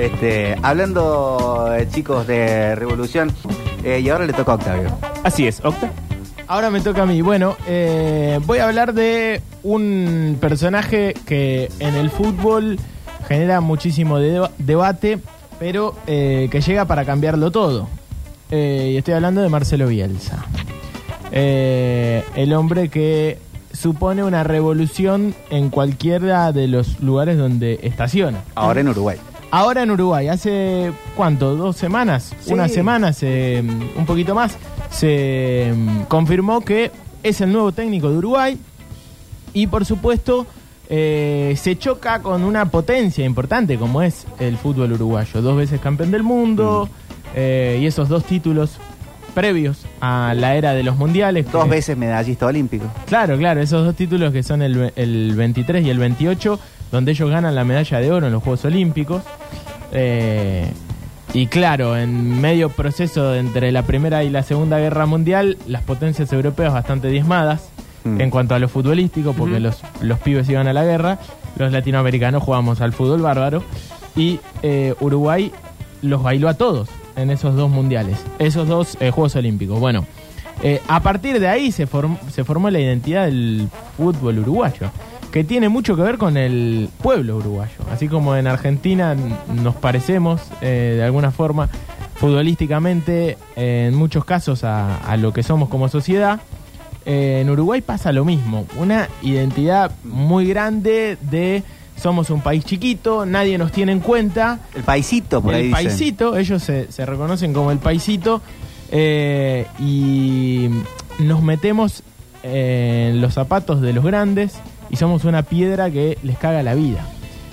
Este, hablando, eh, chicos, de revolución, eh, y ahora le toca a Octavio. Así es, Octa. Ahora me toca a mí. Bueno, eh, voy a hablar de un personaje que en el fútbol genera muchísimo deba- debate, pero eh, que llega para cambiarlo todo. Eh, y estoy hablando de Marcelo Bielsa. Eh, el hombre que supone una revolución en cualquiera de los lugares donde estaciona. Ahora en Uruguay. Ahora en Uruguay, hace cuánto, dos semanas, Sí. una semana, se, un poquito más, se mm, confirmó que es el nuevo técnico de Uruguay y por supuesto eh, se choca con una potencia importante como es el fútbol uruguayo, dos veces campeón del mundo eh, y esos dos títulos previos a la era de los mundiales. Dos que- veces medallista olímpico. Claro, claro, esos dos títulos que son el, el 23 y el 28, donde ellos ganan la medalla de oro en los Juegos Olímpicos. Eh, y claro, en medio proceso entre la Primera y la Segunda Guerra Mundial, las potencias europeas bastante diezmadas Mm. en cuanto a lo futbolístico, porque los, los pibes iban a la guerra, los latinoamericanos jugábamos al fútbol bárbaro, y eh, Uruguay los bailó a todos en esos dos mundiales, esos dos eh, Juegos Olímpicos. Bueno, eh, a partir de ahí se, form- se formó la identidad del fútbol uruguayo, que tiene mucho que ver con el pueblo uruguayo. Así como en Argentina nos parecemos eh, de alguna forma futbolísticamente, eh, en muchos casos, a, a lo que somos como sociedad. eh, en Uruguay pasa lo mismo, una identidad muy grande de somos un país chiquito, nadie nos tiene en cuenta, El paisito, por ahí el dicen. paisito, ellos se, se reconocen como el paisito y nos metemos en los zapatos de los grandes y somos una piedra que les caga la vida.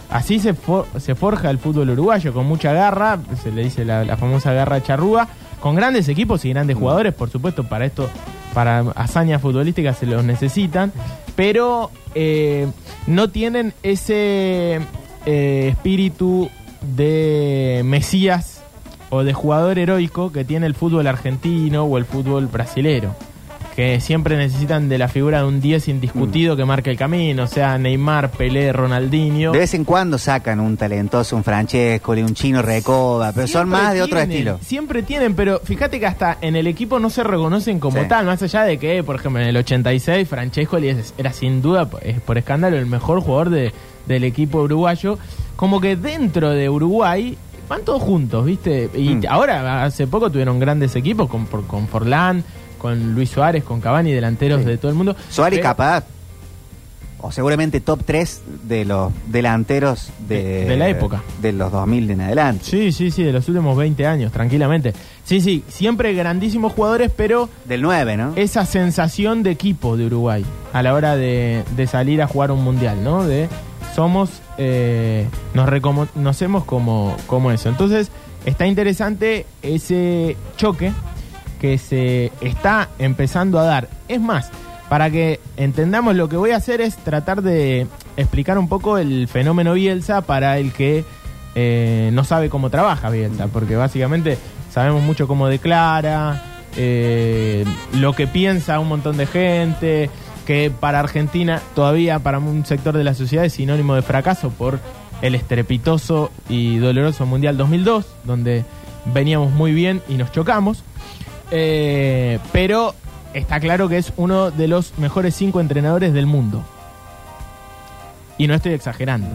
Así se, for- se forja el fútbol uruguayo, con mucha garra, se le dice la, la famosa garra charrúa, con grandes equipos y grandes jugadores, por supuesto, para esto, para hazañas futbolísticas se los necesitan, pero eh, no tienen ese eh, espíritu de Mesías o de jugador heroico que tiene el fútbol argentino o el fútbol brasilero. Que siempre necesitan de la figura de un 10 indiscutido que marque el camino, o sea, Neymar, Pelé, Ronaldinho. De vez en cuando sacan un talentoso, un Francesco, un chino Recoba, pero son Siempre más de otro tienen, estilo. Siempre tienen, pero fíjate que hasta en el equipo no se reconocen como Sí. tal, más allá de que, por ejemplo, en el 86 Francesco era sin duda, por- es por escándalo, el mejor jugador de- del equipo uruguayo. Como que dentro de Uruguay van todos juntos, ¿viste? Y Mm. ahora, hace poco tuvieron grandes equipos con, con Forlán, con Luis Suárez, con Cavani, delanteros Sí. de todo el mundo. Suárez Pero- capaz, o seguramente top 3 de los delanteros de, De- de la época. De los 2000 en adelante. Sí, sí, sí, de los últimos 20 años, tranquilamente. Sí, sí, siempre grandísimos jugadores, pero Del 9, ¿no? esa sensación de equipo de Uruguay a la hora de, de salir a jugar un mundial, ¿no? De somos, eh, nos reconocemos como, como eso. Entonces, está interesante ese choque que se está empezando a dar. Es más, para que entendamos lo que voy a hacer es tratar de explicar un poco el fenómeno Bielsa para el que eh, no sabe cómo trabaja Bielsa, porque básicamente sabemos mucho cómo declara, eh, lo que piensa un montón de gente, que para Argentina todavía para un sector de la sociedad es sinónimo de fracaso por el estrepitoso y doloroso Mundial 2002, donde veníamos muy bien y nos chocamos. Eh, pero está claro que es uno de los mejores cinco entrenadores del mundo. Y no estoy exagerando.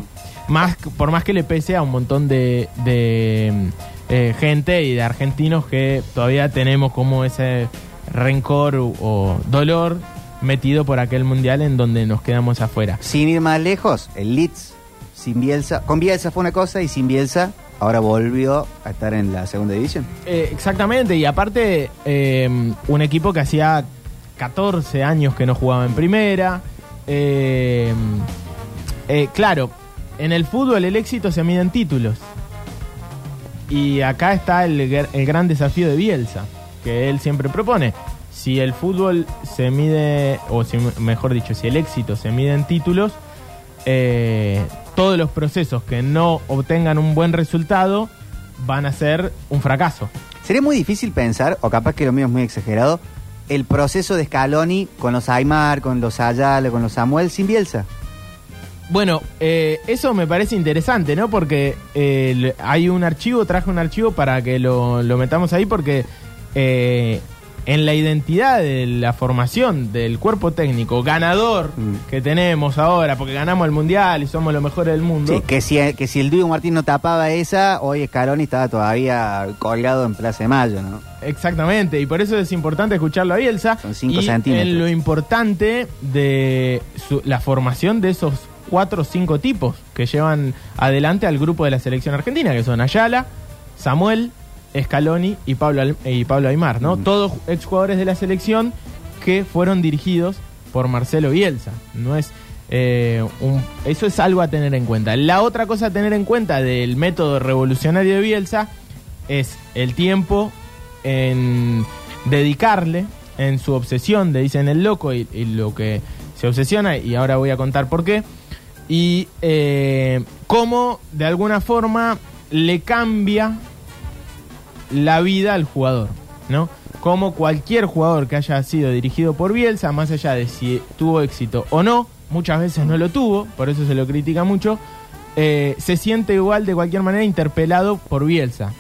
Más, por más que le pese a un montón de, de, eh, gente y de argentinos que todavía tenemos como ese rencor o, o dolor metido por aquel mundial en donde nos quedamos afuera. Sin ir más lejos, el Leeds sin Bielsa, con Bielsa fue una cosa y sin Bielsa ahora volvió a estar en la segunda división. Eh, exactamente, y aparte eh, un equipo que hacía 14 años que no jugaba en primera. Eh, eh, claro, en el fútbol el éxito se mide en títulos. Y acá está el, el gran desafío de Bielsa, que él siempre propone. Si el fútbol se mide, o si, mejor dicho, si el éxito se mide en títulos, eh, todos los procesos que no obtengan un buen resultado van a ser un fracaso. Sería muy difícil pensar, o capaz que lo mío es muy exagerado, el proceso de Scaloni con los Aymar, con los Ayala, con los Samuel sin Bielsa. Bueno, eh, eso me parece interesante, ¿no? Porque eh, hay un archivo, traje un archivo para que lo, lo metamos ahí, porque eh, en la identidad de la formación del cuerpo técnico ganador Mm. que tenemos ahora, porque ganamos el mundial y somos los mejores del mundo. Sí, que si, que si el Diego Martín no tapaba esa, hoy Scaloni estaba todavía colgado en Plaza de Mayo, ¿no? Exactamente, y por eso es importante escucharlo a Bielsa. Son cinco y centímetros. en lo importante de su- la formación de esos cuatro o cinco tipos que llevan adelante al grupo de la selección argentina, que son Ayala, Samuel, Scaloni y Pablo, y Pablo Aymar, ¿no? Mm. Todos exjugadores de la selección que fueron dirigidos por Marcelo Bielsa. No es eh, un- eso es algo a tener en cuenta. La otra cosa a tener en cuenta del método revolucionario de Bielsa es el tiempo en dedicarle en su obsesión, de dicen el loco, y, y lo que se obsesiona, y ahora voy a contar por qué, y eh, cómo de alguna forma le cambia la vida al jugador, ¿no? Como cualquier jugador que haya sido dirigido por Bielsa, más allá de si tuvo éxito o no, muchas veces no lo tuvo, por eso se lo critica mucho, eh, se siente igual de cualquier manera interpelado por Bielsa.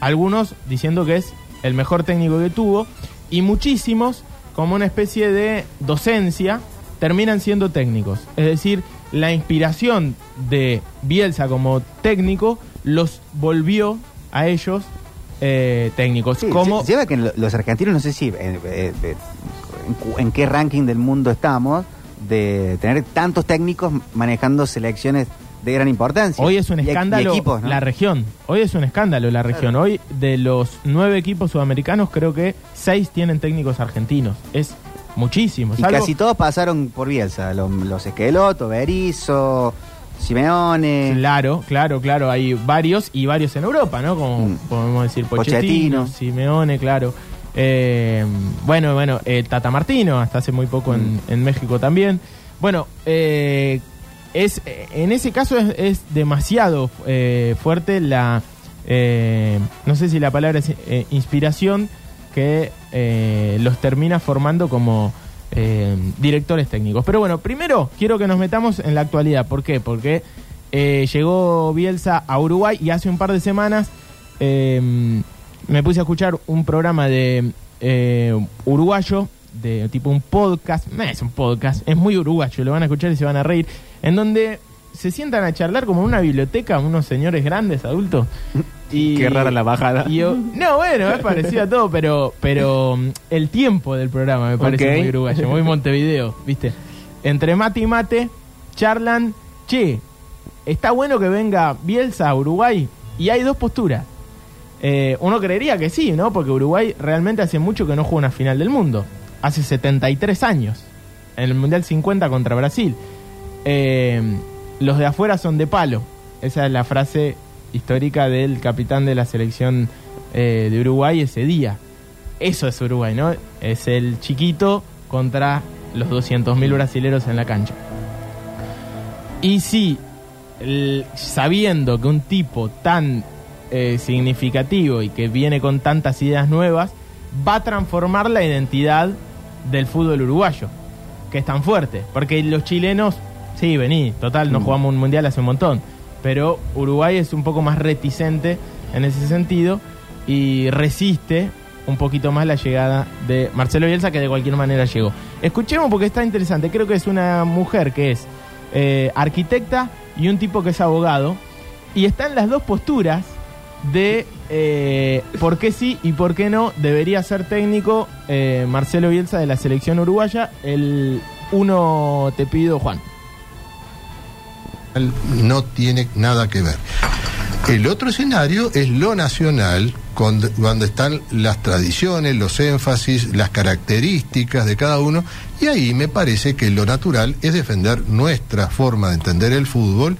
Algunos diciendo que es el mejor técnico que tuvo y muchísimos, como una especie de docencia, terminan siendo técnicos. Es decir, la inspiración de Bielsa como técnico los volvió a ellos eh, técnicos. Sí, como lle- lleva que lo- los argentinos, no sé si eh, eh, en, cu- en qué ranking del mundo estamos, de tener tantos técnicos manejando selecciones de gran importancia. Hoy es un escándalo equipos, ¿no? la región. Hoy es un escándalo la región. Hoy de los nueve equipos sudamericanos creo que seis tienen técnicos argentinos. Es muchísimo. Y casi todos pasaron por Bielsa. Los, los Esqueloto, Berizzo, Simeone. Claro, claro, claro. Hay varios y varios en Europa, ¿no? Como Mm. podemos decir Pochettino, Pochettino. Simeone, claro. Eh, bueno, bueno, eh, Tata Martino, hasta hace muy poco en, Mm. en México también. Bueno, eh, es en ese caso es, es demasiado eh, fuerte la, eh, no sé si la palabra es eh, inspiración que eh, los termina formando como eh, directores técnicos. Pero bueno, primero quiero que nos metamos en la actualidad. ¿Por qué? Porque eh, llegó Bielsa a Uruguay y hace un par de semanas eh, me puse a escuchar un programa de eh, uruguayo, de tipo un podcast, no es un podcast, es muy uruguayo, lo van a escuchar y se van a reír, en donde se sientan a charlar como en una biblioteca, unos señores grandes, adultos. Y, Qué rara la bajada. y yo- no, bueno, es parecido a todo, pero, pero mm, el tiempo del programa me parece muy uruguayo, muy Montevideo, ¿viste? Entre mate y mate, charlan, che, está bueno que venga Bielsa a Uruguay, y hay dos posturas. Eh, uno creería que sí, ¿no? Porque Uruguay realmente hace mucho que no juega una final del mundo. Hace 73 años. En el Mundial 50 contra Brasil. Eh, los de afuera son de palo. Esa es la frase histórica del capitán de la selección eh, de Uruguay ese día. Eso es Uruguay, ¿no? Es el chiquito contra los 200.000 brasileros en la cancha. Y sí, el- sabiendo que un tipo tan eh, significativo y que viene con tantas ideas nuevas, va a transformar la identidad del fútbol uruguayo, que es tan fuerte. Porque los chilenos, sí, vení, total, no Mm. jugamos un mundial hace un montón. Pero Uruguay es un poco más reticente en ese sentido y resiste un poquito más la llegada de Marcelo Bielsa, que de cualquier manera llegó. Escuchemos porque está interesante. Creo que es una mujer que es eh, arquitecta y un tipo que es abogado. Y están las dos posturas de eh, por qué sí y por qué no debería ser técnico eh, Marcelo Bielsa de la selección uruguaya. El uno te pido, Juan. No tiene nada que ver. El otro escenario es lo nacional, donde están las tradiciones, los énfasis, las características de cada uno, y ahí me parece que lo natural es defender nuestra forma de entender el fútbol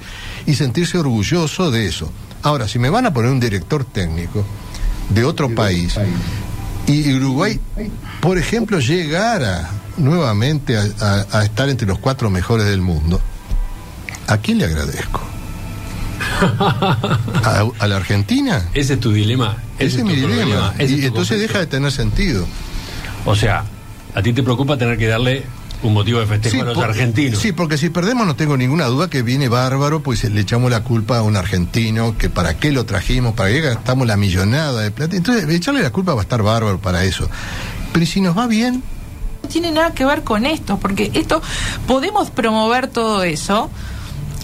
y sentirse orgulloso de eso. Ahora, si me van a poner un director técnico de otro país, y Uruguay, por ejemplo, llegara nuevamente a, a- a estar entre los cuatro mejores del mundo, ¿a quién le agradezco? ¿A, a la Argentina? Ese es tu dilema. Ese es mi dilema. ese Y entonces deja de tener sentido. O sea, a ti te preocupa tener que darle un motivo de festejo a los por- argentinos. Sí, porque si perdemos no tengo ninguna duda que viene bárbaro, pues le echamos la culpa a un argentino, que para qué lo trajimos, para qué gastamos la millonada de plata. Entonces, echarle la culpa va a estar bárbaro para eso. Pero si nos va bien, no tiene nada que ver con esto, porque esto podemos promover todo eso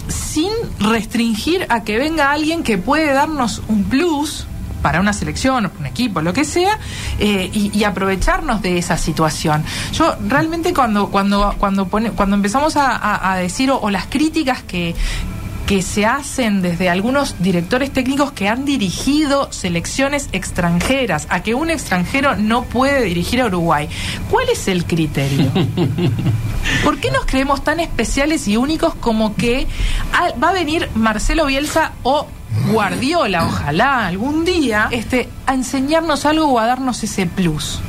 sin restringir a que venga alguien que puede darnos un plus para una selección, un equipo, lo que sea, eh, y, aprovecharnos de esa situación. Yo realmente cuando cuando cuando pone- cuando empezamos a, decir o las críticas que que se hacen desde algunos directores técnicos que han dirigido selecciones extranjeras, a que un extranjero no puede dirigir a Uruguay. ¿Cuál es el criterio? ¿Por qué nos creemos tan especiales y únicos como que va a venir Marcelo Bielsa o Guardiola, ojalá algún día, este, a enseñarnos algo o a darnos ese plus?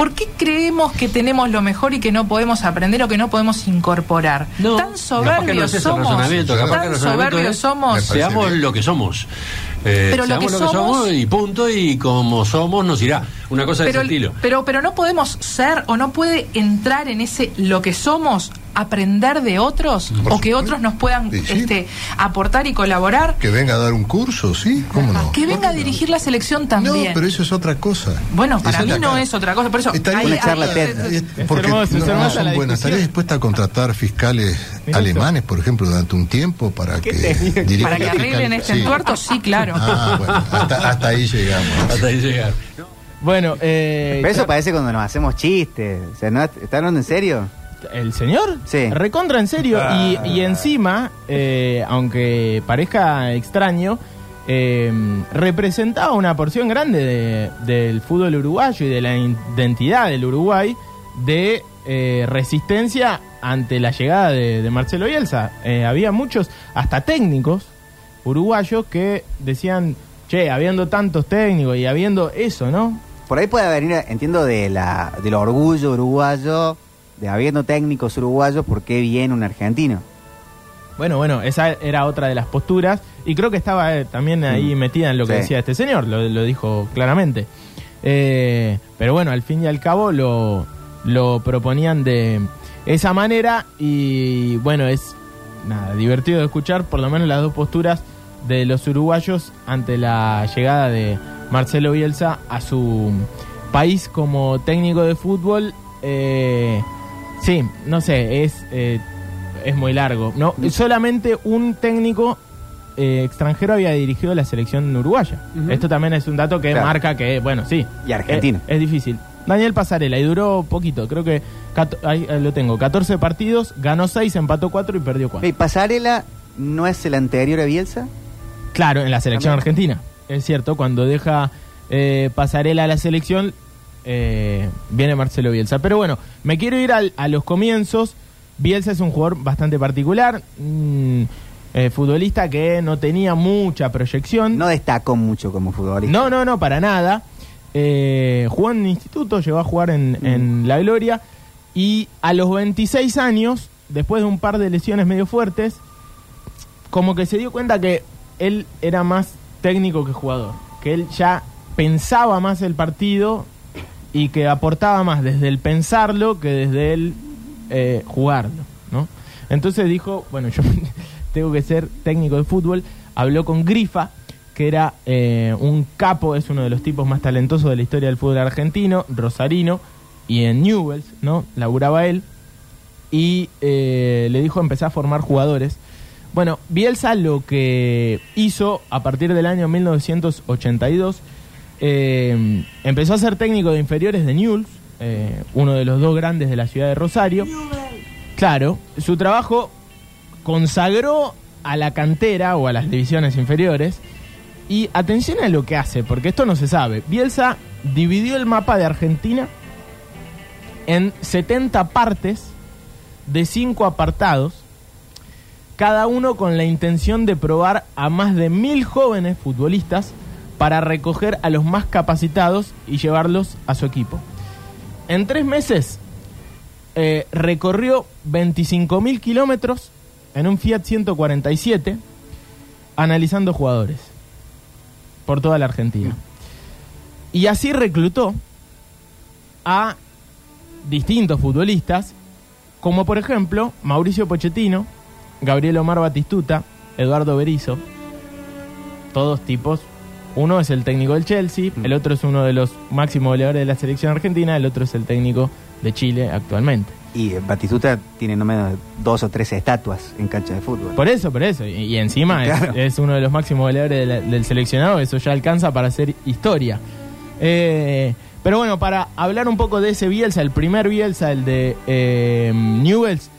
¿Por qué creemos que tenemos lo mejor y que no podemos aprender o que no podemos incorporar? No, tan no soberbios es somos. Tan soberbios somos. Parece Seamos lo que somos. Eh, Pero lo que lo que somos somos- y punto, y como somos nos irá. Una cosa de ese estilo. pero pero no podemos ser o no puede entrar en ese lo que somos aprender de otros Por o que supuesto. otros nos puedan Sí, sí. este aportar y colaborar que venga a dar un curso, ¿sí? ¿Cómo no? que venga a dirigir la selección también No, pero eso es otra cosa. Bueno, para Esa mí no es otra cosa, por eso Estaría- ahí- Una charla ahí- TED. Porque hermoso, es no, son la buenas. ¿Estaría dispuesta a contratar fiscales alemanes, por ejemplo, durante un tiempo para que dirijan para que la arreglen este Sí. entuerto, sí, claro. Ah, bueno, hasta, hasta ahí llegamos. Hasta ahí llegar. Bueno, eh, Pero eso parece cuando nos hacemos chistes. O sea, ¿no? ¿Está hablando en serio? ¿El señor? Sí. Recontra en serio. Y, y encima, eh, aunque parezca extraño, eh, representaba una porción grande de- del fútbol uruguayo y de la identidad del Uruguay de eh, resistencia ante la llegada de, de Marcelo Bielsa. Eh, había muchos, hasta técnicos uruguayos, que decían, che, habiendo tantos técnicos y habiendo eso, ¿no? Por ahí puede venir, entiendo, de la, del orgullo uruguayo, de habiendo técnicos uruguayos, ¿por qué viene un argentino? Bueno, bueno, esa era otra de las posturas y creo que estaba eh, también ahí Mm. metida en lo que Sí. decía este señor, lo, lo dijo claramente. Eh, pero bueno, al fin y al cabo lo, lo proponían de esa manera y bueno, es nada, divertido de escuchar por lo menos las dos posturas de los uruguayos ante la llegada de Marcelo Bielsa a su país como técnico de fútbol. Eh, sí, no sé, es, eh, es muy largo. No, solamente un técnico eh, extranjero había dirigido la selección uruguaya. Esto también es un dato que Claro. marca que, bueno, sí. Y argentino. Es, es difícil. Daniel Pasarela, y duró poquito, creo que ahí, lo tengo, 14 partidos, ganó 6, empató 4 y perdió 4. Ey, ¿Pasarela no es el anterior a Bielsa? Claro, en la selección También. argentina. Es cierto, cuando deja eh, Pasarela a la selección, eh, viene Marcelo Bielsa. Pero bueno, me quiero ir al- a los comienzos. Bielsa es un jugador bastante particular, mm, eh, futbolista que no tenía mucha proyección. No destacó mucho como futbolista. No, no, no, para nada. Eh, jugó en instituto, llegó a jugar en, en La Gloria y a los 26 años, después de un par de lesiones medio fuertes, como que se dio cuenta que él era más técnico que jugador, que él ya pensaba más el partido y que aportaba más desde el pensarlo que desde el eh, jugarlo, ¿no? Entonces dijo, bueno, yo tengo que ser técnico de fútbol, habló con Grifa, que era eh, un capo, es uno de los tipos más talentosos de la historia del fútbol argentino, rosarino, y en Newells, ¿no? Laburaba él, y eh, le dijo empezar a formar jugadores. Bueno, Bielsa lo que hizo a partir del año 1982, eh, empezó a ser técnico de inferiores de Newell's, eh, uno de los dos grandes de la ciudad de Rosario. Claro, su trabajo consagró a la cantera o a las divisiones inferiores. Y atención a lo que hace, porque esto no se sabe. Bielsa dividió el mapa de Argentina en 70 partes de 5 apartados, cada uno con la intención de probar a más de mil jóvenes futbolistas para recoger a los más capacitados y llevarlos a su equipo. En tres meses eh, recorrió 25.000 kilómetros en un Fiat 147 analizando jugadores por toda la Argentina. Y así reclutó a distintos futbolistas como por ejemplo Mauricio Pochettino, Gabriel Omar Batistuta, Eduardo Berizzo, todos tipos. Uno es el técnico del Chelsea, Mm. el otro es uno de los máximos goleadores de la selección argentina, el otro es el técnico de Chile actualmente. Y eh, Batistuta tiene no menos de dos o tres estatuas en cancha de fútbol. Por eso, por eso. Y, y encima es, uno de los máximos goleadores de la- del seleccionado, eso ya alcanza para hacer historia. Eh, pero bueno, para hablar un poco de ese Bielsa, el primer Bielsa, el de eh, Newells,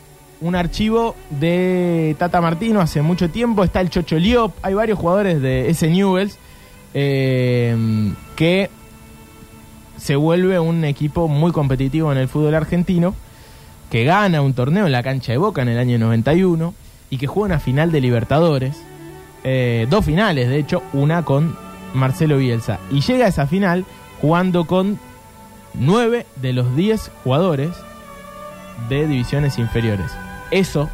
un archivo de Tata Martino hace mucho tiempo, está el Chocho Liop, hay varios jugadores de ese Newells eh, que se vuelve un equipo muy competitivo en el fútbol argentino, que gana un torneo en la cancha de Boca en el año 91 y que juega una final de Libertadores, eh, dos finales de hecho, una con Marcelo Bielsa, y llega a esa final jugando con nueve de los 10 jugadores de divisiones inferiores. Eso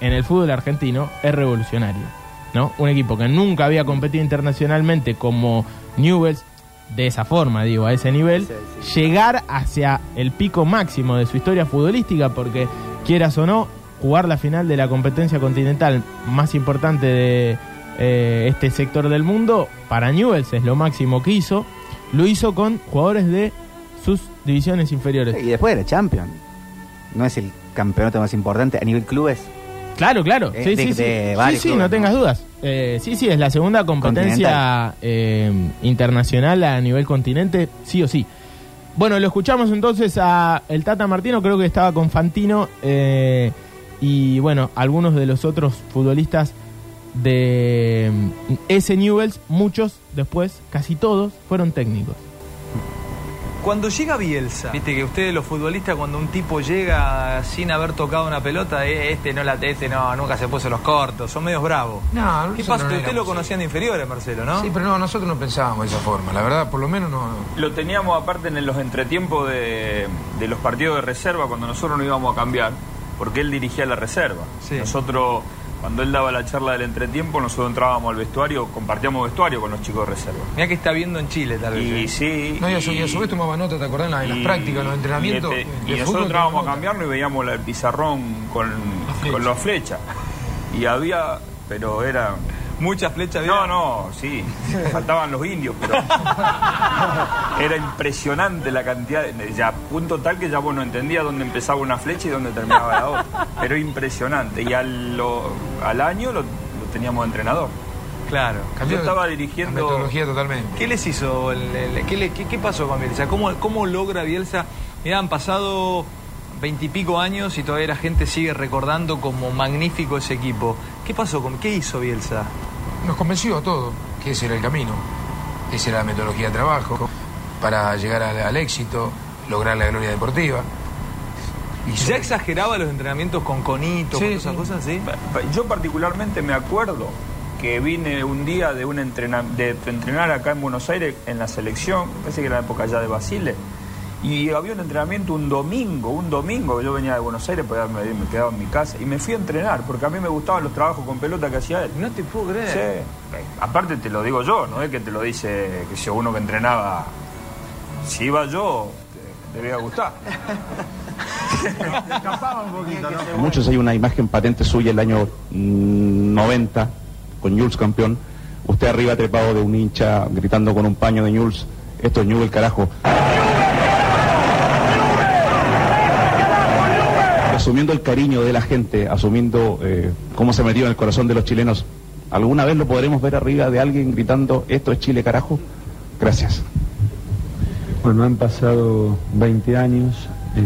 en el fútbol argentino es revolucionario. ¿No? Un equipo que nunca había competido internacionalmente como Newells, de esa forma, digo, a ese nivel, Sí, llegar hacia el pico máximo de su historia futbolística, porque quieras o no, jugar la final de la competencia continental más importante de eh, este sector del mundo, para Newells es lo máximo que hizo, lo hizo con jugadores de sus divisiones inferiores. Y después era Champion. No es el campeonato más importante a nivel clubes. Claro, claro. Eh, Sí, de- sí, sí. de Sí, sí, no tengas dudas. Eh, sí, sí, es la segunda competencia eh, internacional a nivel continente, sí o sí. Bueno, lo escuchamos entonces a el Tata Martino, creo que estaba con Fantino eh, y bueno, algunos de los otros futbolistas de mm, ese Newells, muchos después, casi todos, fueron técnicos. Cuando llega Bielsa, viste que ustedes los futbolistas cuando un tipo llega sin haber tocado una pelota, eh, este no la este no, nunca se puso los cortos, son medios bravos. No, ¿Qué pasa? no Usted lo conocían de inferiores, Marcelo, ¿no? Sí, pero no, nosotros no pensábamos de esa forma. La verdad, por lo menos no. Lo teníamos aparte en los entretiempos de, de los partidos de reserva cuando nosotros no íbamos a cambiar, porque él dirigía la reserva. Sí. Nosotros, cuando él daba la charla del entretiempo, nosotros entrábamos al vestuario, compartíamos vestuario con los chicos de reserva. Mira que está viendo en Chile, tal vez. Y ¿eh? sí. No, y a su, y a su vez tomaba nota, ¿te acordás? En, la- en las y- prácticas, en los entrenamientos. Y, este- y fútbol, nosotros entrábamos a cambiarnos y veíamos la- el pizarrón con, flecha. con las flechas. Y había, pero era. Muchas flechas No, no, sí, faltaban los indios, pero era impresionante la cantidad, de, ya punto tal que ya vos no entendía dónde empezaba una flecha y dónde terminaba la otra. Pero impresionante. Y al, lo- al año lo, lo teníamos de entrenador. Claro. Cambió Yo estaba La dirigiendo. metodología totalmente. ¿Qué les hizo? el- el- qué, le- qué- qué pasó con Bielsa? ¿Cómo, ¿Cómo logra Bielsa? Mirá, han pasado veintipico años y todavía la gente sigue recordando como magnífico ese equipo. ¿Qué pasó con qué hizo Bielsa? Nos convenció a todos que ese era el camino. Esa era la metodología de trabajo para llegar al, al éxito, lograr la gloria deportiva. Y ¿Ya sobre- exageraba los entrenamientos con conito, Sí, con esas sí. cosas, sí? Yo particularmente me acuerdo que vine un día de un entrena- de entrenar acá en Buenos Aires en la selección, parece que era la época ya de Basile, y había un entrenamiento un domingo, un domingo, yo venía de Buenos Aires, pues me, me quedaba en mi casa, y me fui a entrenar, porque a mí me gustaban los trabajos con pelota que hacía él. No te puedo creer. Sí. Aparte te lo digo yo, no es que te lo dice que si uno que entrenaba, si iba yo, te debía gustar. En muchos hay una imagen patente suya el año mm, 90 con Jules campeón. Usted arriba trepado de un hincha gritando con un paño de Jules. Esto es Newell carajo. Asumiendo el cariño de la gente, asumiendo eh, cómo se metió en el corazón de los chilenos. ¿Alguna vez lo podremos ver arriba de alguien gritando esto es Chile carajo? Gracias. Bueno, han pasado 20 años, eh,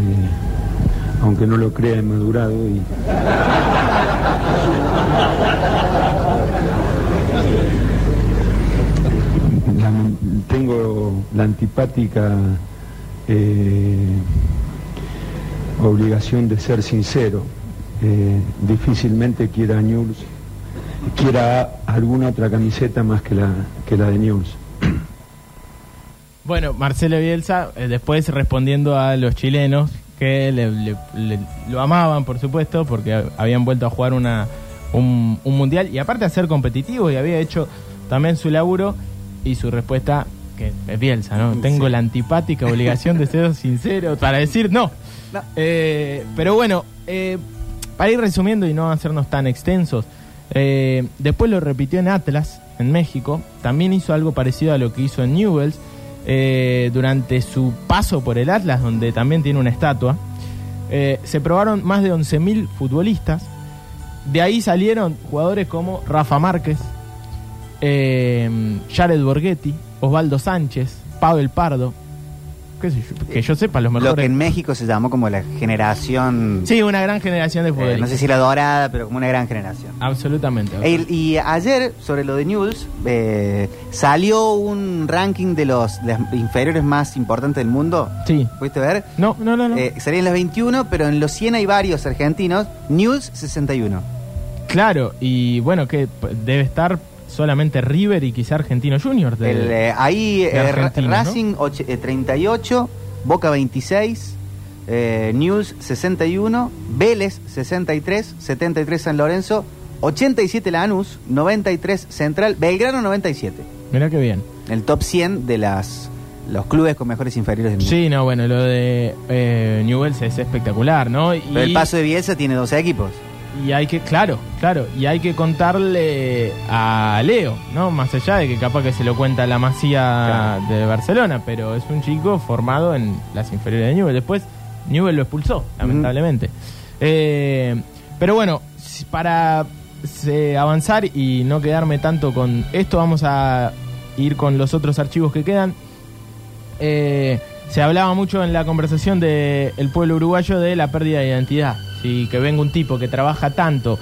aunque no lo crea, he madurado y... Tengo la antipática eh, obligación de ser sincero. Eh, difícilmente quiera News, quiera alguna otra camiseta más que la, que la de News. Bueno, Marcelo Bielsa, eh, después respondiendo a los chilenos que le- le- le- lo amaban, por supuesto, porque ha- habían vuelto a jugar una, un, un mundial y aparte a ser competitivo y había hecho también su laburo y su respuesta, que es Bielsa, ¿no? Tengo la antipática obligación de ser sincero para decir no. Eh, pero bueno, eh, para ir resumiendo y no hacernos tan extensos, eh, después lo repitió en Atlas, en México. También hizo algo parecido a lo que hizo en Newells durante su paso por el Atlas, donde también tiene una estatua. Se probaron más de 11.000 futbolistas. De ahí salieron jugadores como Rafa Márquez, Jared Borghetti, Osvaldo Sánchez, Pavel Pardo. Qué sé yo, que yo sepa, los Lo que mejores. en México se llamó como la generación. Sí, una gran generación de eh, futbolistas. no sé si la dorada, pero como una gran generación. Absolutamente. El- y ayer, sobre lo de News, eh, salió un ranking de los de las inferiores más importantes del mundo. Sí. ¿Pudiste ver? No, no, no. no. Eh, salían los 21, pero en los 100 hay varios argentinos. News 61. Claro, y bueno, que debe estar solamente River y quizá Argentino Junior. de- El, eh, ahí de eh. Racing och- eh, 38, Boca 26, eh, News 61, Vélez 63, 73 San Lorenzo, 87 Lanús, 93 Central, Belgrano 97. Mirá qué bien. El top 100 de las los clubes con mejores inferiores del mundo. Sí, no, bueno, lo de eh, Newell's es espectacular, ¿no? Y, Pero el paso de Bielsa tiene 12 equipos. Y hay que, claro, claro, y hay que contarle a Leo, ¿no? Más allá de que capaz que se lo cuenta la masía de Barcelona, pero es un chico formado en las inferiores de Newell. Después Newell lo expulsó, lamentablemente. Eh, pero bueno, para se- avanzar y no quedarme tanto con esto, vamos a ir con los otros archivos que quedan. Eh, se hablaba mucho en la conversación del pueblo uruguayo de la pérdida de identidad. ¿Sí? Que venga un tipo que trabaja tanto,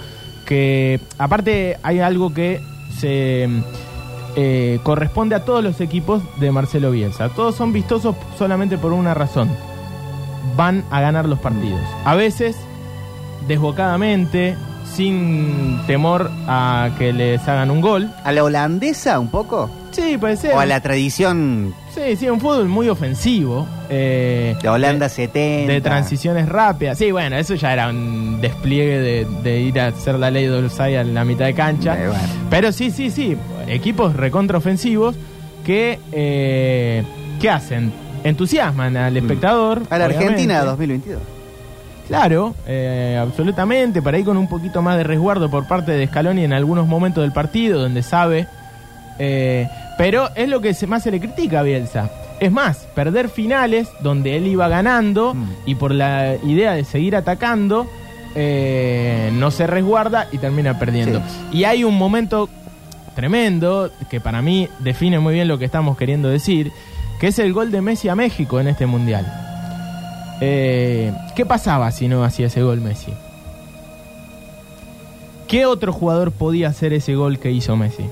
que aparte hay algo que se eh, corresponde a todos los equipos de Marcelo Bielsa. Todos son vistosos solamente por una razón. Van a ganar los partidos. A veces desbocadamente, sin temor a que les hagan un gol. ¿A la holandesa un poco? Sí, puede ser. ¿O a la tradición Sí, sí, un fútbol muy ofensivo. eh, de Holanda 70? de transiciones rápidas. Sí, bueno, eso ya era un despliegue de, de ir a hacer la ley de offside a la mitad de cancha. Eh, bueno. Pero sí, sí, sí, equipos recontraofensivos que, eh, ¿qué hacen? Entusiasman al espectador. A la Argentina obviamente. 2022. Claro, eh, absolutamente, para ir con un poquito más de resguardo por parte de Scaloni en algunos momentos del partido, donde sabe. eh, pero es lo que más se le critica a Bielsa. Es más, perder finales donde él iba ganando Mm. y por la idea de seguir atacando, eh, no se resguarda y termina perdiendo. Y hay un momento tremendo que para mí define muy bien lo que estamos queriendo decir, que es el gol de Messi a México en este mundial. Eh, ¿Qué pasaba si no hacía ese gol Messi? ¿Qué otro jugador podía hacer ese gol que hizo Messi?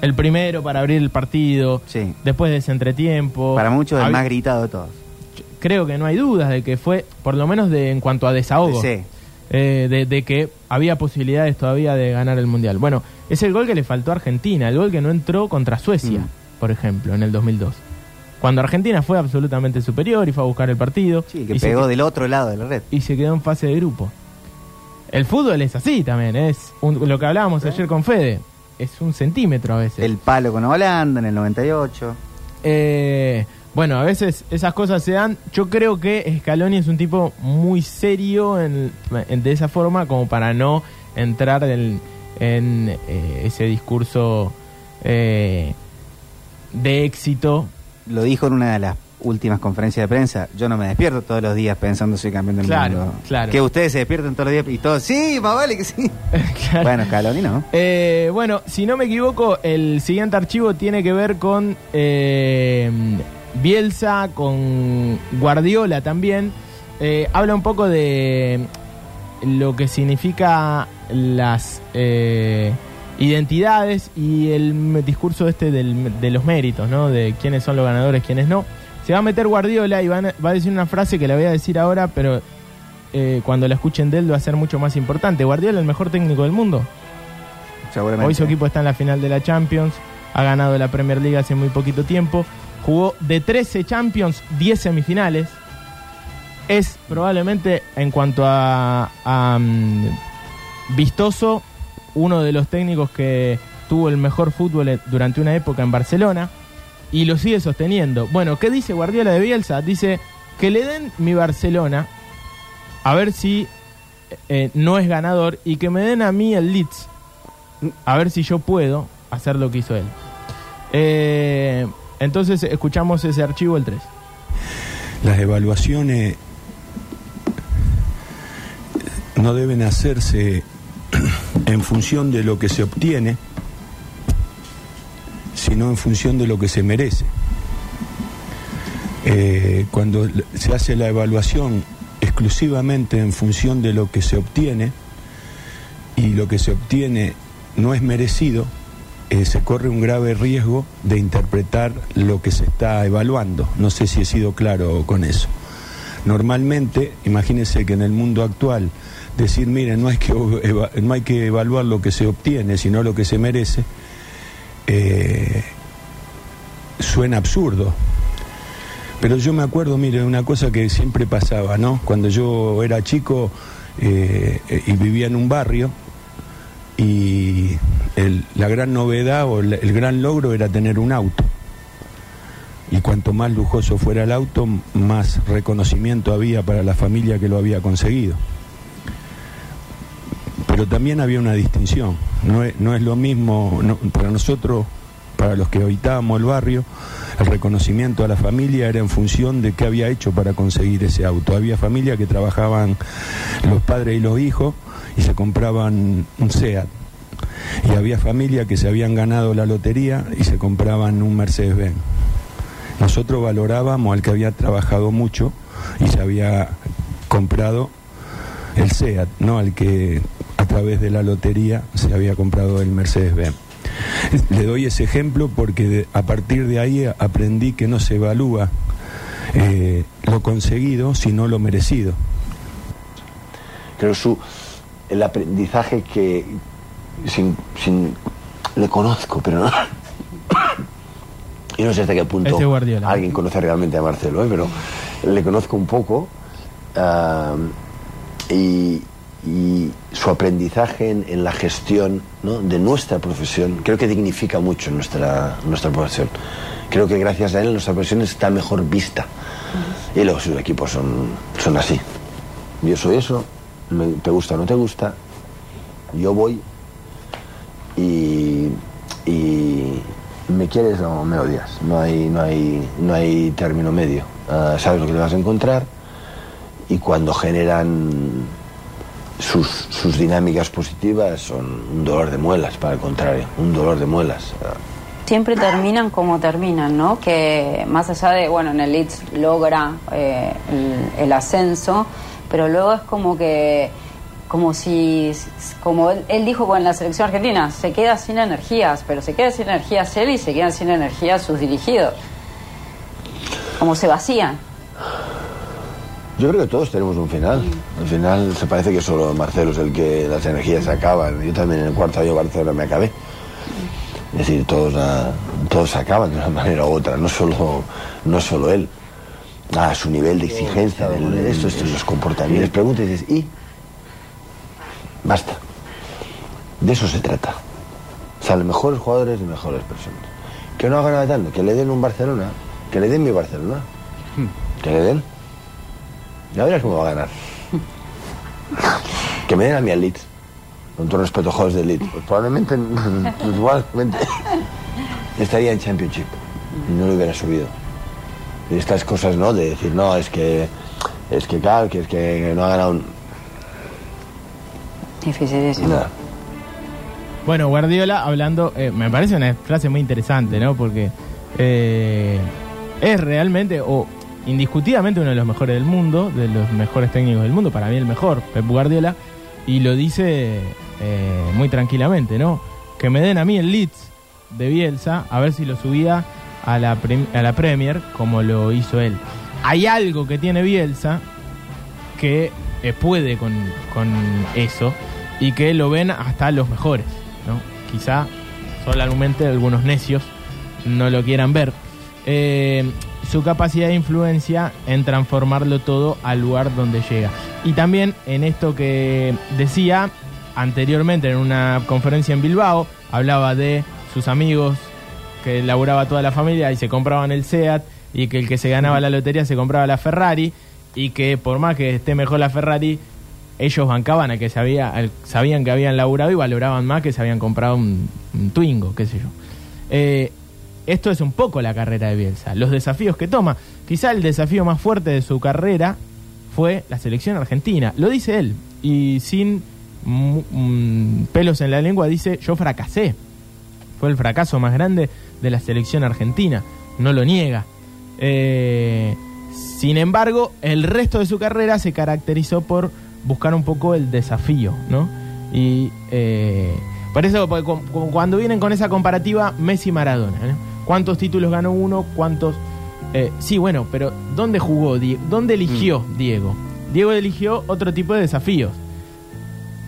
El primero para abrir el partido, Sí. después de ese entretiempo. Para muchos el más gritado de todos. Creo que no hay dudas de que fue, por lo menos de en cuanto a desahogo, Sí. eh, de, de que había posibilidades todavía de ganar el Mundial. Bueno, es el gol que le faltó a Argentina, el gol que no entró contra Suecia, Mm. por ejemplo, en el 2002. Cuando Argentina fue absolutamente superior y fue a buscar el partido. Sí, que y pegó del otro lado de la red. y se quedó en fase de grupo. El fútbol es así también, es un- lo que hablábamos ayer con Fede, es un centímetro a veces. El palo con Holanda en el 98. Eh, bueno, a veces esas cosas se dan. Yo creo que Scaloni es un tipo muy serio en, en- de esa forma como para no entrar en, en, eh, ese discurso eh, de éxito. Lo dijo en una de las últimas conferencias de prensa. Yo no me despierto todos los días pensando soy campeón del Claro, mundo. claro. Que ustedes se despierten todos los días y todos, sí, más vale que sí. Claro. Bueno, Scaloni no. Eh, bueno, si no me equivoco, el siguiente archivo tiene que ver con eh, Bielsa, con Guardiola también. Eh, habla un poco de lo que significa las identidades y el discurso este del- de los méritos, ¿no? De quiénes son los ganadores, quiénes no. Se va a meter Guardiola y van a- va a decir una frase que la voy a decir ahora, pero eh, cuando la escuchen de él va a ser mucho más importante. Guardiola, el mejor técnico del mundo. Seguramente. Hoy su equipo está en la final de la Champions, ha ganado la Premier League hace muy poquito tiempo, jugó de 13 Champions, 10 semifinales. Es probablemente, en cuanto a, a, mm, vistoso, uno de los técnicos que tuvo el mejor fútbol durante una época en Barcelona y lo sigue sosteniendo. Bueno, ¿qué dice Guardiola de Bielsa? Dice que le den mi Barcelona a ver si eh, no es ganador y que me den a mí el Leeds. A ver si yo puedo hacer lo que hizo él. Eh, entonces escuchamos ese archivo el 3. Las evaluaciones no deben hacerse en función de lo que se obtiene, sino en función de lo que se merece. Eh, cuando se hace la evaluación exclusivamente en función de lo que se obtiene y lo que se obtiene no es merecido, eh, se corre un grave riesgo de interpretar lo que se está evaluando. No sé si he sido claro con eso. Normalmente, imagínense que en el mundo actual decir, miren, no hay que, no hay que evaluar lo que se obtiene, sino lo que se merece, eh, suena absurdo. Pero yo me acuerdo, mire, una cosa que siempre pasaba, ¿no? Cuando yo era chico eh, y vivía en un barrio, y la gran novedad o el, gran logro era tener un auto. Y cuanto más lujoso fuera el auto, más reconocimiento había para la familia que lo había conseguido. Pero también había una distinción. No es, no es lo mismo, para nosotros, para los que habitábamos el barrio, el reconocimiento a la familia era en función de qué había hecho para conseguir ese auto. Había familias que trabajaban los padres y los hijos y se compraban un SEAT. Y había familias que se habían ganado la lotería y se compraban un Mercedes-Benz. Nosotros valorábamos al que había trabajado mucho y se había comprado el SEAT, no al que través de la lotería se había comprado el Mercedes-Benz. Le doy ese ejemplo porque de- a partir de ahí aprendí que no se evalúa eh, lo conseguido, sino lo merecido. Creo su el aprendizaje que sin, sin le conozco, pero no. y no sé hasta qué punto Este Guardiola. alguien conoce realmente a Marcelo, ¿eh? pero le conozco un poco ah, y, y su aprendizaje en, en la gestión de nuestra profesión creo que dignifica mucho nuestra, nuestra profesión. Creo que gracias a él nuestra profesión está mejor vista. Y luego sus equipos son, son así. Yo soy eso, te gusta o no te gusta, yo voy y, y me quieres o me odias. No hay, no hay, no hay término medio. Ah, sabes lo que te vas a encontrar y cuando generan sus, sus dinámicas positivas son un dolor de muelas, para el contrario, un dolor de muelas. Siempre terminan como terminan, ¿no? Que más allá de, bueno, en el Leeds logra eh, el, ascenso, pero luego es como que, como si, como él, dijo en la selección argentina, se queda sin energías, pero se queda sin energías él y se quedan sin energías sus dirigidos. Como se vacían. Yo creo que todos tenemos un final. Al final se parece que solo Marcelo es el que las energías se acaban. Yo también en el cuarto año de Barcelona me acabé. Es decir, todos, ah, todos se acaban de una manera u otra, no solo, no solo él. A su nivel de exigencia, del, esto, esto, los comportamientos. Preguntas y dices, ¿y? Basta. De eso se trata. Salen mejores jugadores y mejores personas. Que no hagan nada tanto, que le den un Barcelona, que le den mi Barcelona. Que le den. Ya verás cómo va a ganar. Que me den a mí al Leeds. Con todo respeto a jugadores del Leeds. Pues probablemente, igualmente, estaría en Championship. Y no lo hubiera subido. Y estas cosas, ¿no? De decir, no, es que, es que claro, que es que no ha ganado un... Dificilísimo. Nada. Bueno, Guardiola hablando, eh, me parece una frase muy interesante, ¿no? Porque eh, es realmente, o indiscutidamente, uno de los mejores del mundo, de los mejores técnicos del mundo, para mí el mejor, Pep Guardiola, y lo dice eh, muy tranquilamente, ¿no? Que me den a mí el Leeds de Bielsa, a ver si lo subía a la, a la Premier como lo hizo él. Hay algo que tiene Bielsa que eh, puede con, con eso y que lo ven hasta los mejores, ¿no? Quizá solamente algunos necios no lo quieran ver. Eh, su capacidad de influencia en transformarlo todo al lugar donde llega. Y también en esto que decía anteriormente en una conferencia en Bilbao, hablaba de sus amigos que laburaba toda la familia y se compraban el SEAT y que el que se ganaba la lotería se compraba la Ferrari y que por más que esté mejor la Ferrari, ellos bancaban a que al- sabían que habían laburado y valoraban más que se habían comprado un, un Twingo, qué sé yo. Eh, esto es un poco la carrera de Bielsa, los desafíos que toma. Quizá el desafío más fuerte de su carrera fue la selección argentina. Lo dice él, y sin mm, pelos en la lengua dice, yo fracasé. Fue el fracaso más grande de la selección argentina, no lo niega. Eh, sin embargo, el resto de su carrera se caracterizó por buscar un poco el desafío, ¿no? Y eh, por eso, cuando vienen con esa comparativa, Messi-Maradona, ¿no? ¿Cuántos títulos ganó uno? ¿Cuántos...? eh, sí, bueno, pero ¿dónde jugó? Die- ¿Dónde eligió Diego? Diego eligió otro tipo de desafíos.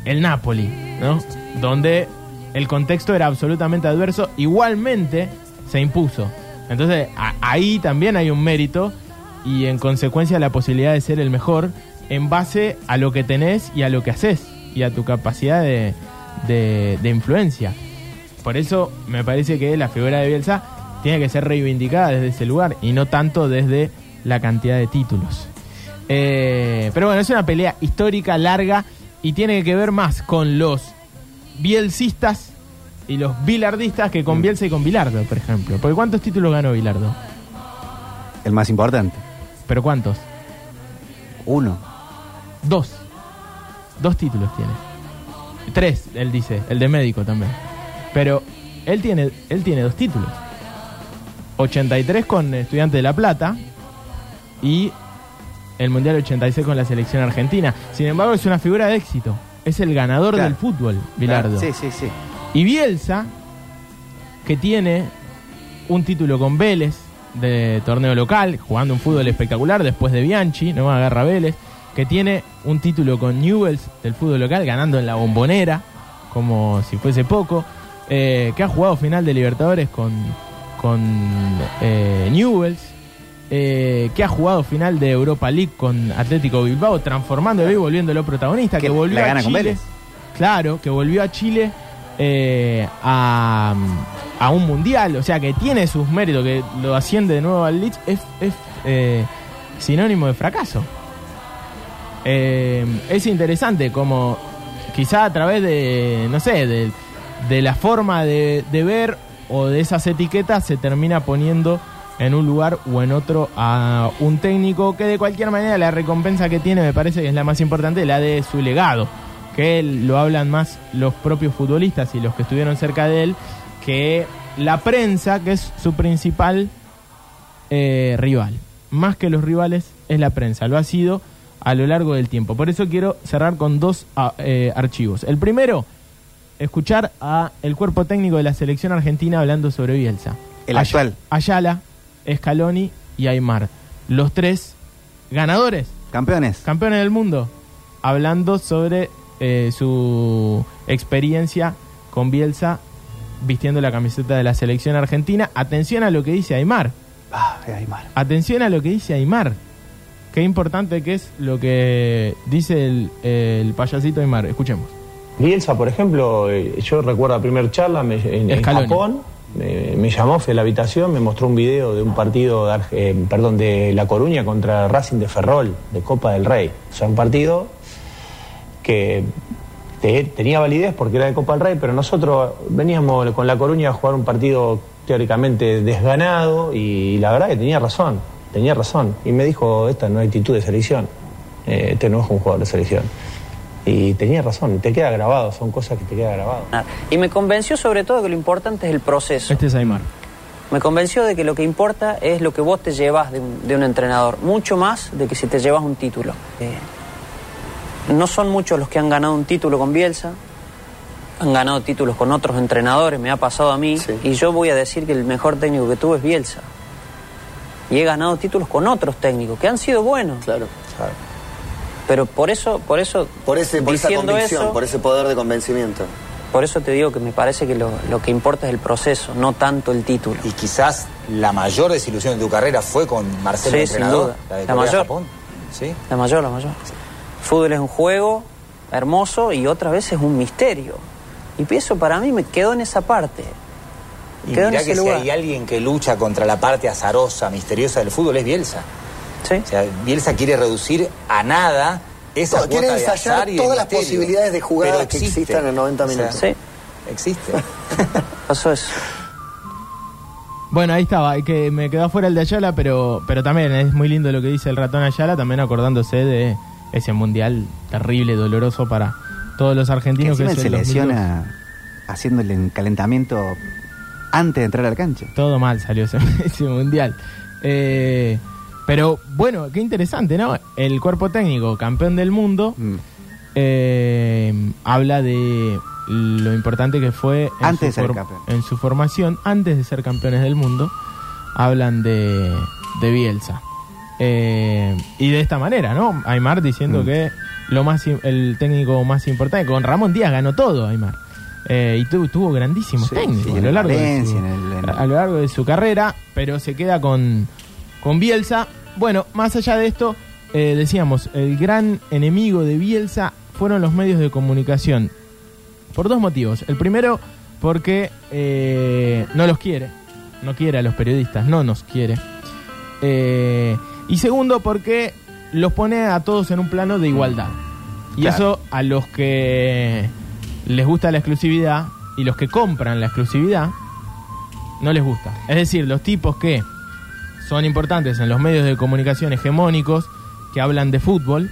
El Napoli, ¿no? Donde el contexto era absolutamente adverso, igualmente se impuso. Entonces, ahí también hay un mérito y en consecuencia la posibilidad de ser el mejor en base a lo que tenés y a lo que haces y a tu capacidad de, de- de influencia. Por eso me parece que la figura de Bielsa tiene que ser reivindicada desde ese lugar y no tanto desde la cantidad de títulos. Eh, pero bueno, es una pelea histórica, larga y tiene que ver más con los bielcistas y los bilardistas que con Bielsa y con Bilardo, por ejemplo. Porque ¿cuántos títulos ganó Bilardo? El más importante. ¿Pero cuántos? Uno. Dos. Dos títulos tiene. Tres, él dice, el de médico también. Pero él tiene, él tiene dos títulos. 83 con Estudiante de La Plata y el Mundial 86 con la selección argentina. Sin embargo, es una figura de éxito. Es el ganador Claro. del fútbol, Bilardo. Sí, sí, sí. Y Bielsa, que tiene un título con Vélez de torneo local, jugando un fútbol espectacular después de Bianchi, no agarra Vélez, que tiene un título con Newells del fútbol local, ganando en la bombonera, como si fuese poco, eh, que ha jugado final de Libertadores con, con eh, Newells, eh, que ha jugado final de Europa League con Atlético Bilbao, transformándolo y volviéndolo protagonista, que, Que volvió la a con Chile. Vélez. Claro, que volvió a Chile eh, a, a un mundial, o sea que tiene sus méritos, que lo asciende de nuevo al Leeds, es, es, eh, sinónimo de fracaso. Eh, es interesante como quizá a través de, no sé, de, de la forma de, de ver o de esas etiquetas se termina poniendo en un lugar o en otro a un técnico que de cualquier manera la recompensa que tiene me parece que es la más importante, la de su legado, que lo hablan más los propios futbolistas y los que estuvieron cerca de él, que la prensa, que es su principal eh, rival. Más que los rivales es la prensa, lo ha sido a lo largo del tiempo. Por eso quiero cerrar con dos ah, eh, archivos. El primero, escuchar a el cuerpo técnico de la selección argentina hablando sobre Bielsa. El Ay- actual. Ayala, Scaloni y Aymar. Los tres ganadores, Campeones. campeones del mundo, hablando sobre eh, su experiencia con Bielsa vistiendo la camiseta de la selección argentina. Atención a lo que dice Aymar. Ah, Aymar. Atención a lo que dice Aymar. Qué importante que es lo que dice el, el payasito Aymar. Escuchemos. Bielsa, por ejemplo, eh, yo recuerdo la primera charla me- en. Japón, me, me llamó, fue a la habitación, me mostró un video de un partido de, eh, perdón, de La Coruña contra Racing de Ferrol, de Copa del Rey. O sea, un partido que te- tenía validez porque era de Copa del Rey, pero nosotros veníamos con La Coruña a jugar un partido teóricamente desganado y la verdad que tenía razón, tenía razón. Y me dijo, esta no es actitud de selección, eh, este no es un jugador de selección. Y tenía razón, te queda grabado, son cosas que te quedan grabado. Y me convenció sobre todo que lo importante es el proceso. Este es Aymar. Me convenció de que lo que importa es lo que vos te llevas de un, de un entrenador, mucho más de que si te llevas un título. Eh, no son muchos los que han ganado un título con Bielsa, han ganado títulos con otros entrenadores, me ha pasado a mí, y yo voy a decir que el mejor técnico que tuve es Bielsa. Y he ganado títulos con otros técnicos que han sido buenos. Claro. Pero por eso, por eso, Por, ese, por esa convicción, eso, por ese poder de convencimiento. por eso te digo que me parece que lo, lo que importa es el proceso, no tanto el título. Y quizás la mayor desilusión de tu carrera fue con Marcelo Sí, entrenador, sin duda. la de La mayor. Japón. ¿Sí? La mayor, la mayor. Fútbol es un juego hermoso y otra vez es un misterio. Y eso para mí me quedó en esa parte. Y Quedó en mirá ese que lugar. si hay alguien que lucha contra la parte azarosa, misteriosa del fútbol es Bielsa. O sea, Bielsa quiere reducir a nada esa No, quiere cuota de ensayar azar y de todas las misterio. posibilidades de jugadas que existan en 90 O sea, minutos. Sí, Existe. pasó eso. Bueno, ahí estaba, que me quedó fuera el de Ayala, pero, pero también es muy lindo lo que dice el ratón Ayala, también acordándose de ese mundial terrible, doloroso para todos los Que argentinos. él se el 2002. lesiona haciéndole el calentamiento antes de entrar a la cancha. Todo mal salió ese, ese mundial. Eh, pero bueno, qué interesante, ¿no? El cuerpo técnico, campeón del mundo, Mm. eh, habla de lo importante que fue en, Antes su, de ser campeón. en su formación, antes de ser campeones del mundo, hablan de, de Bielsa. Eh, y de esta manera, ¿no? Aymar diciendo Mm. que lo más el técnico más importante, con Ramón Díaz ganó todo, Aymar. Eh, y tuvo, tuvo grandísimos Sí, técnicos sí, a lo largo de su- el- a lo largo de su carrera, pero se queda con, con Bielsa. Bueno, más allá de esto, eh, decíamos, el gran enemigo de Bielsa fueron los medios de comunicación. Por dos motivos. El primero, porque eh, no los quiere. No quiere a los periodistas, no nos quiere. Eh, y segundo, porque los pone a todos en un plano de igualdad. Y Claro. eso a los que les gusta la exclusividad y los que compran la exclusividad no les gusta. Es decir, los tipos que son importantes en los medios de comunicación hegemónicos que hablan de fútbol,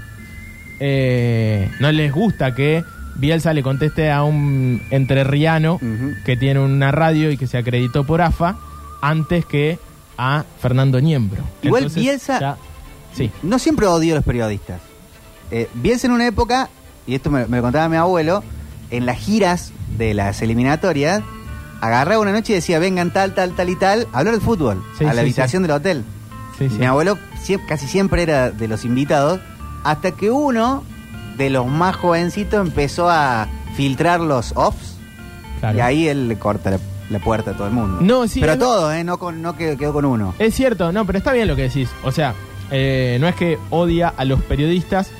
eh, no les gusta que Bielsa le conteste a un entrerriano que tiene una radio y que se acreditó por AFA antes que a Fernando Niembro. Igual Entonces, Bielsa- ya- sí. No siempre odió a los periodistas. Eh, Bielsa en una época, y esto me, me lo contaba mi abuelo, en las giras de las eliminatorias, agarraba una noche y decía, vengan tal, tal, tal y tal, a hablar de fútbol, Sí, a la sí, habitación sí. del hotel. Mi abuelo casi siempre era de los invitados, hasta que uno de los más jovencitos empezó a filtrar los offs, Claro. y ahí él le corta la, la puerta a todo el mundo. No, sí, Pero todo, ¿eh? No, con, no quedó, quedó con uno. Es cierto, no, pero está bien lo que decís. O sea, eh, no es que odia a los periodistas,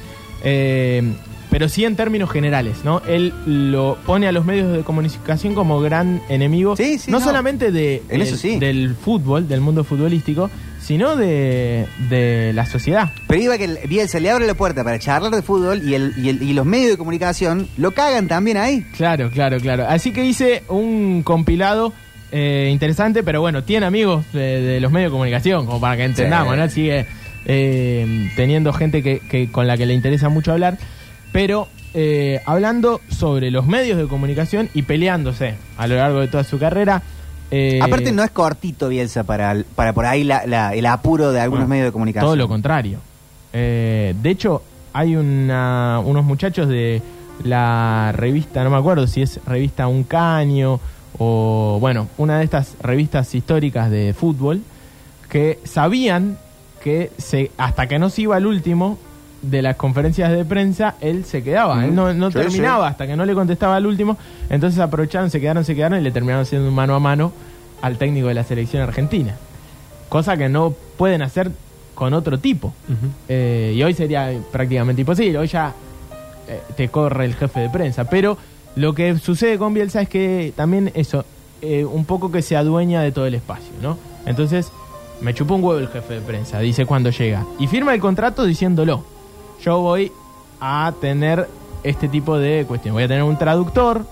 eh, pero sí en términos generales, ¿no? Él lo pone a los medios de comunicación como gran enemigo, Sí, sí, no, no. solamente de, En eso del- sí. del fútbol, del mundo futbolístico, sino de, de la sociedad. Pero iba que el Bielsa le abre la puerta para charlar de fútbol y, el, y, el- y los medios de comunicación lo cagan también ahí. Claro, claro, claro. Así que hice un compilado eh, interesante, pero bueno, tiene amigos de, de los medios de comunicación, como para que entendamos, Sí. ¿no? Sigue eh, teniendo gente que, que- con la que le interesa mucho hablar, pero eh, hablando sobre los medios de comunicación y peleándose a lo largo de toda su carrera. eh, Aparte no es cortito Bielsa para, el- para por ahí la- la- el apuro de algunos Bueno, medios de comunicación. Todo lo contrario. Eh, de hecho, hay una- unos muchachos de la revista, no me acuerdo si es revista Un Caño o, bueno, una de estas revistas históricas de fútbol, que sabían que se, hasta que no se iba al último de las conferencias de prensa, él se quedaba. Mm, Él no, no sí, terminaba hasta que no le contestaba al último. Entonces aprovecharon, se quedaron, se quedaron y le terminaron haciendo un mano a mano al técnico de la selección argentina cosa que no pueden hacer con otro tipo. Eh, y hoy sería prácticamente imposible, hoy ya eh, te corre el jefe de prensa. Pero lo que sucede con Bielsa es que también eso, eh, un poco que se adueña de todo el espacio, ¿no? Entonces, me chupó un huevo el jefe de prensa, dice cuando llega. Y firma el contrato diciéndolo. Yo voy a tener este tipo de cuestión. Voy a tener un traductor,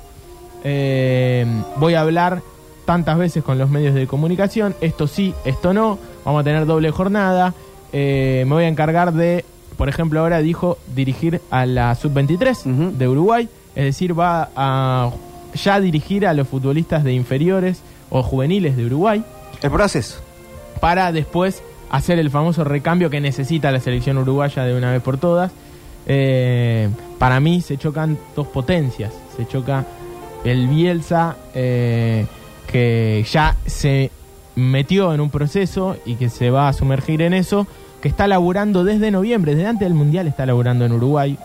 eh, voy a hablar tantas veces con los medios de comunicación, esto sí, esto no, vamos a tener doble jornada, eh, me voy a encargar de, por ejemplo, ahora dijo dirigir a la sub-23 de Uruguay, es decir, va a ya dirigir a los futbolistas de inferiores o juveniles de Uruguay. El proceso. Para después hacer el famoso recambio que necesita la selección uruguaya de una vez por todas. Eh, para mí se chocan dos potencias. Se choca el Bielsa eh, que ya se metió en un proceso y que se va a sumergir en eso, que está laburando desde noviembre, desde antes del Mundial está laburando en Uruguay.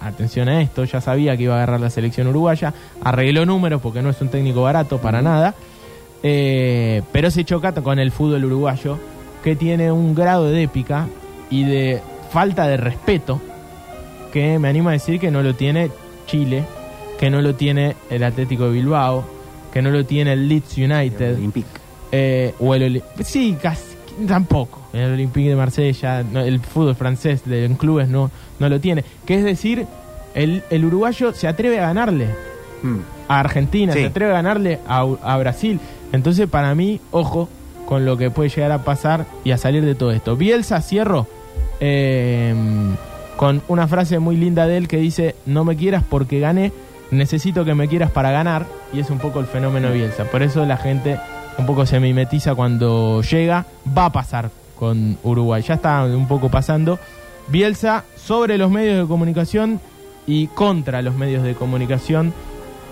Atención a esto, ya sabía que iba a agarrar la selección uruguaya, arregló números porque no es un técnico barato para nada, eh, pero se choca con el fútbol uruguayo que tiene un grado de épica y de falta de respeto que me animo a decir que no lo tiene Chile, que no lo tiene el Atlético de Bilbao, que no lo tiene el Leeds United. eh, o el sí, casi, Tampoco. El Olympique de Marsella, no, el fútbol francés de, en clubes no, no lo tiene. Que es decir, el, el uruguayo se atreve a ganarle a Argentina, Sí. se atreve a ganarle a, a Brasil. Entonces, para mí, ojo con lo que puede llegar a pasar y a salir de todo esto. Bielsa, cierro eh, con una frase muy linda de él que dice, no me quieras porque gané, necesito que me quieras para ganar. Y es un poco el fenómeno Bielsa. Por eso la gente un poco se mimetiza cuando llega. Va a pasar con Uruguay. Ya está un poco pasando. Bielsa sobre los medios de comunicación y contra los medios de comunicación,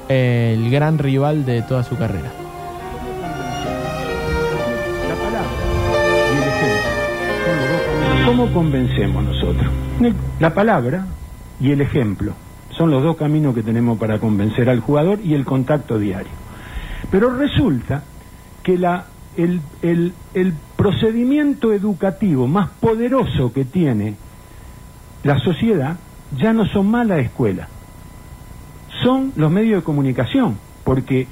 el gran rival de toda su carrera. ¿Cómo convencemos nosotros? La palabra y el ejemplo son los dos caminos que tenemos para convencer al jugador y el contacto diario. Pero resulta que la, el, el- el procedimiento educativo más poderoso que tiene la sociedad ya no son más la escuela, son los medios de comunicación, porque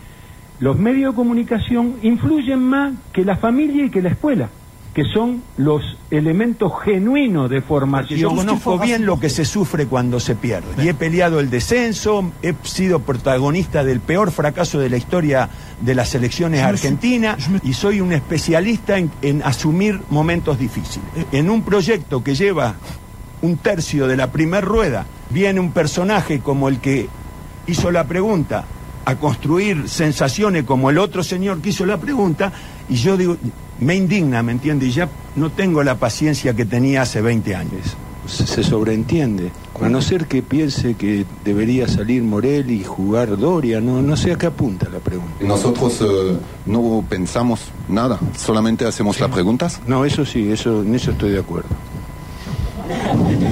los medios de comunicación influyen más que la familia y que la escuela, que son los elementos genuinos de formación. Yo conozco bien lo que se sufre cuando se pierde. Y he peleado el descenso, he sido protagonista del peor fracaso de la historia de las selecciones argentinas y soy un especialista en, en asumir momentos difíciles. En un proyecto que lleva un tercio de la primer rueda, viene un personaje como el que hizo la pregunta a construir sensaciones como el otro señor que hizo la pregunta y yo digo, me indigna, ¿me entiende? Y ya no tengo la paciencia que tenía hace 20 años. se, se sobreentiende. A no ser que piense que debería salir Morel y jugar Doria, no, no sé a qué apunta la pregunta. Nosotros eh, no pensamos nada, solamente hacemos las preguntas. No, eso sí, eso, en eso estoy de acuerdo.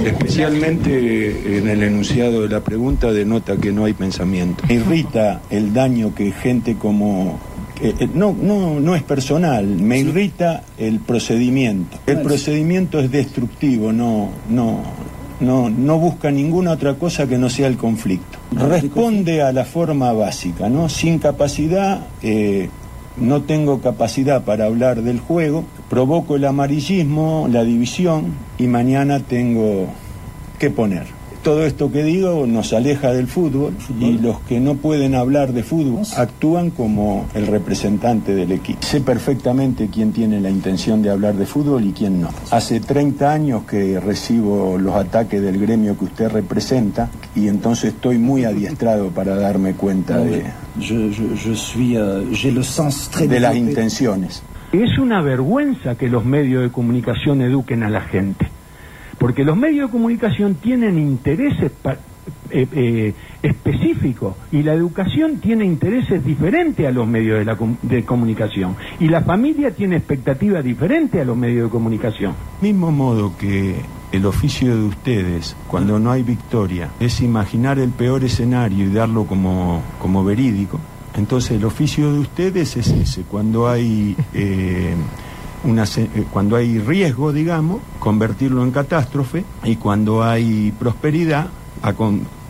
Especialmente en el enunciado de la pregunta denota que no hay pensamiento. Irrita el daño que gente como... eh, eh, no, no, no es personal, me irrita el procedimiento. El procedimiento es destructivo, no, no, no, no busca ninguna otra cosa que no sea el conflicto. Responde a la forma básica, ¿no? Sin capacidad, eh, no tengo capacidad para hablar del juego, provoco el amarillismo, la división y mañana tengo que poner. Todo esto que digo nos aleja del fútbol y los que no pueden hablar de fútbol actúan como el representante del equipo. Sé perfectamente quién tiene la intención de hablar de fútbol y quién no. Hace 30 años que recibo los ataques del gremio que usted representa y entonces estoy muy adiestrado para darme cuenta de, de las intenciones. Es una vergüenza que los medios de comunicación eduquen a la gente, porque los medios de comunicación tienen intereses eh, eh, específicos y la educación tiene intereses diferentes a los medios de, la comunicación y la familia tiene expectativas diferentes a los medios de comunicación. Mismo modo que el oficio de ustedes, cuando no hay victoria, es imaginar el peor escenario y darlo como, como verídico, entonces el oficio de ustedes es ese, cuando hay... eh, una eh, cuando hay riesgo, digamos, convertirlo en catástrofe y cuando hay prosperidad,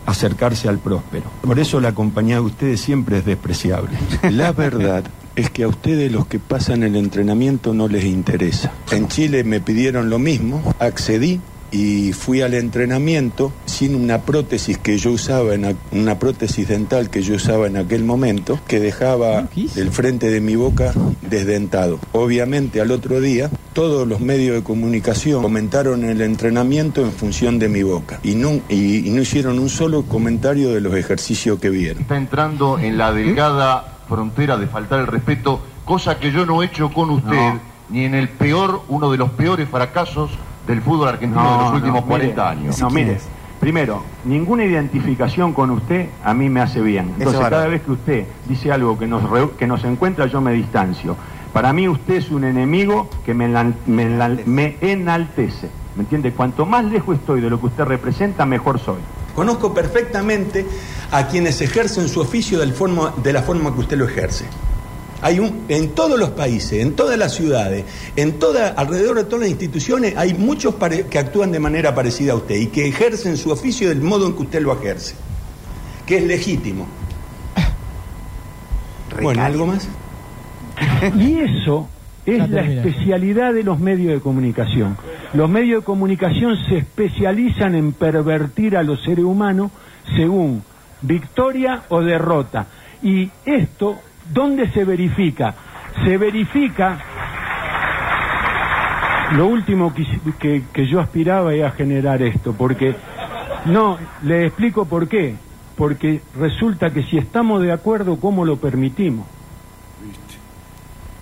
acercarse al próspero. Por eso la compañía de ustedes siempre es despreciable. La verdad es que a ustedes los que pasan el entrenamiento no les interesa. En Chile me pidieron lo mismo, accedí y fui al entrenamiento sin una prótesis que yo usaba, en, una prótesis dental que yo usaba en aquel momento, que dejaba el frente de mi boca desdentado. Obviamente al otro día todos los medios de comunicación comentaron el entrenamiento en función de mi boca y no, y- y no hicieron un solo comentario de los ejercicios que vieron. está entrando en la delgada frontera de faltar el respeto, cosa que yo no he hecho con usted, ni en el peor, uno de los peores fracasos del fútbol argentino de los últimos 40 años. No, mire, primero, ninguna identificación con usted a mí me hace bien. Entonces, cada vez que usted dice algo que nos, re- que nos encuentra, yo me distancio. Para mí usted es un enemigo que me, enal- me enal- me enaltece. ¿Me entiende? Cuanto más lejos estoy de lo que usted representa, mejor soy. Conozco perfectamente a quienes ejercen su oficio del forma- de la forma que usted lo ejerce. Hay un, en todos los países, en todas las ciudades, en toda, alrededor de todas las instituciones, hay muchos pare- que actúan de manera parecida a usted y que ejercen su oficio del modo en que usted lo ejerce, que es legítimo. Bueno, ¿algo más? Y eso es la especialidad de los medios de comunicación. Los medios de comunicación se especializan en pervertir a los seres humanos según victoria o derrota. Y esto, ¿dónde se verifica? Se verifica lo último que, que- que yo aspiraba es a generar esto, porque no, le explico por qué. Porque resulta que si estamos de acuerdo, ¿cómo lo permitimos?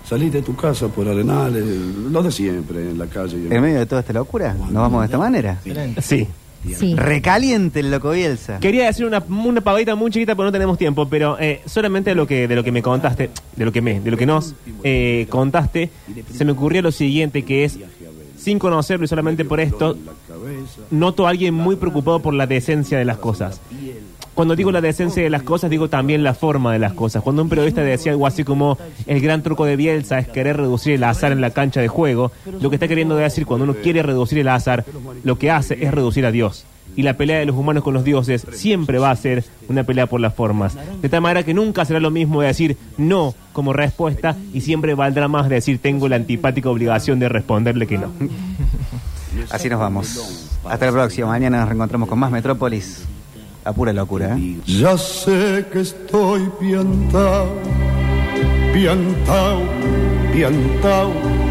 Salís de tu casa por Arenales, lo de siempre, en la calle. En medio de toda esta locura, nos vamos de esta manera. Sí. Sí. Recaliente el loco Bielsa. Quería decir una, una pavadita muy chiquita, pero no tenemos tiempo. Pero eh, solamente de lo que de lo que me contaste, de lo que me, de lo que nos eh, contaste, se me ocurrió lo siguiente, que es sin conocerlo y solamente por esto, noto a alguien muy preocupado por la decencia de las cosas. Cuando digo la decencia de las cosas, digo también la forma de las cosas. Cuando un periodista decía algo así como el gran truco de Bielsa es querer reducir el azar en la cancha de juego, lo que está queriendo decir cuando uno quiere reducir el azar, lo que hace es reducir a Dios. Y la pelea de los humanos con los dioses siempre va a ser una pelea por las formas. De tal manera que nunca será lo mismo decir no como respuesta y siempre valdrá más decir tengo la antipática obligación de responderle que no. Así nos vamos. Hasta la próxima. Mañana nos reencontramos con más Metrópolis. A pura locura, ¿eh? Ya sé que estoy piantao, piantao, piantao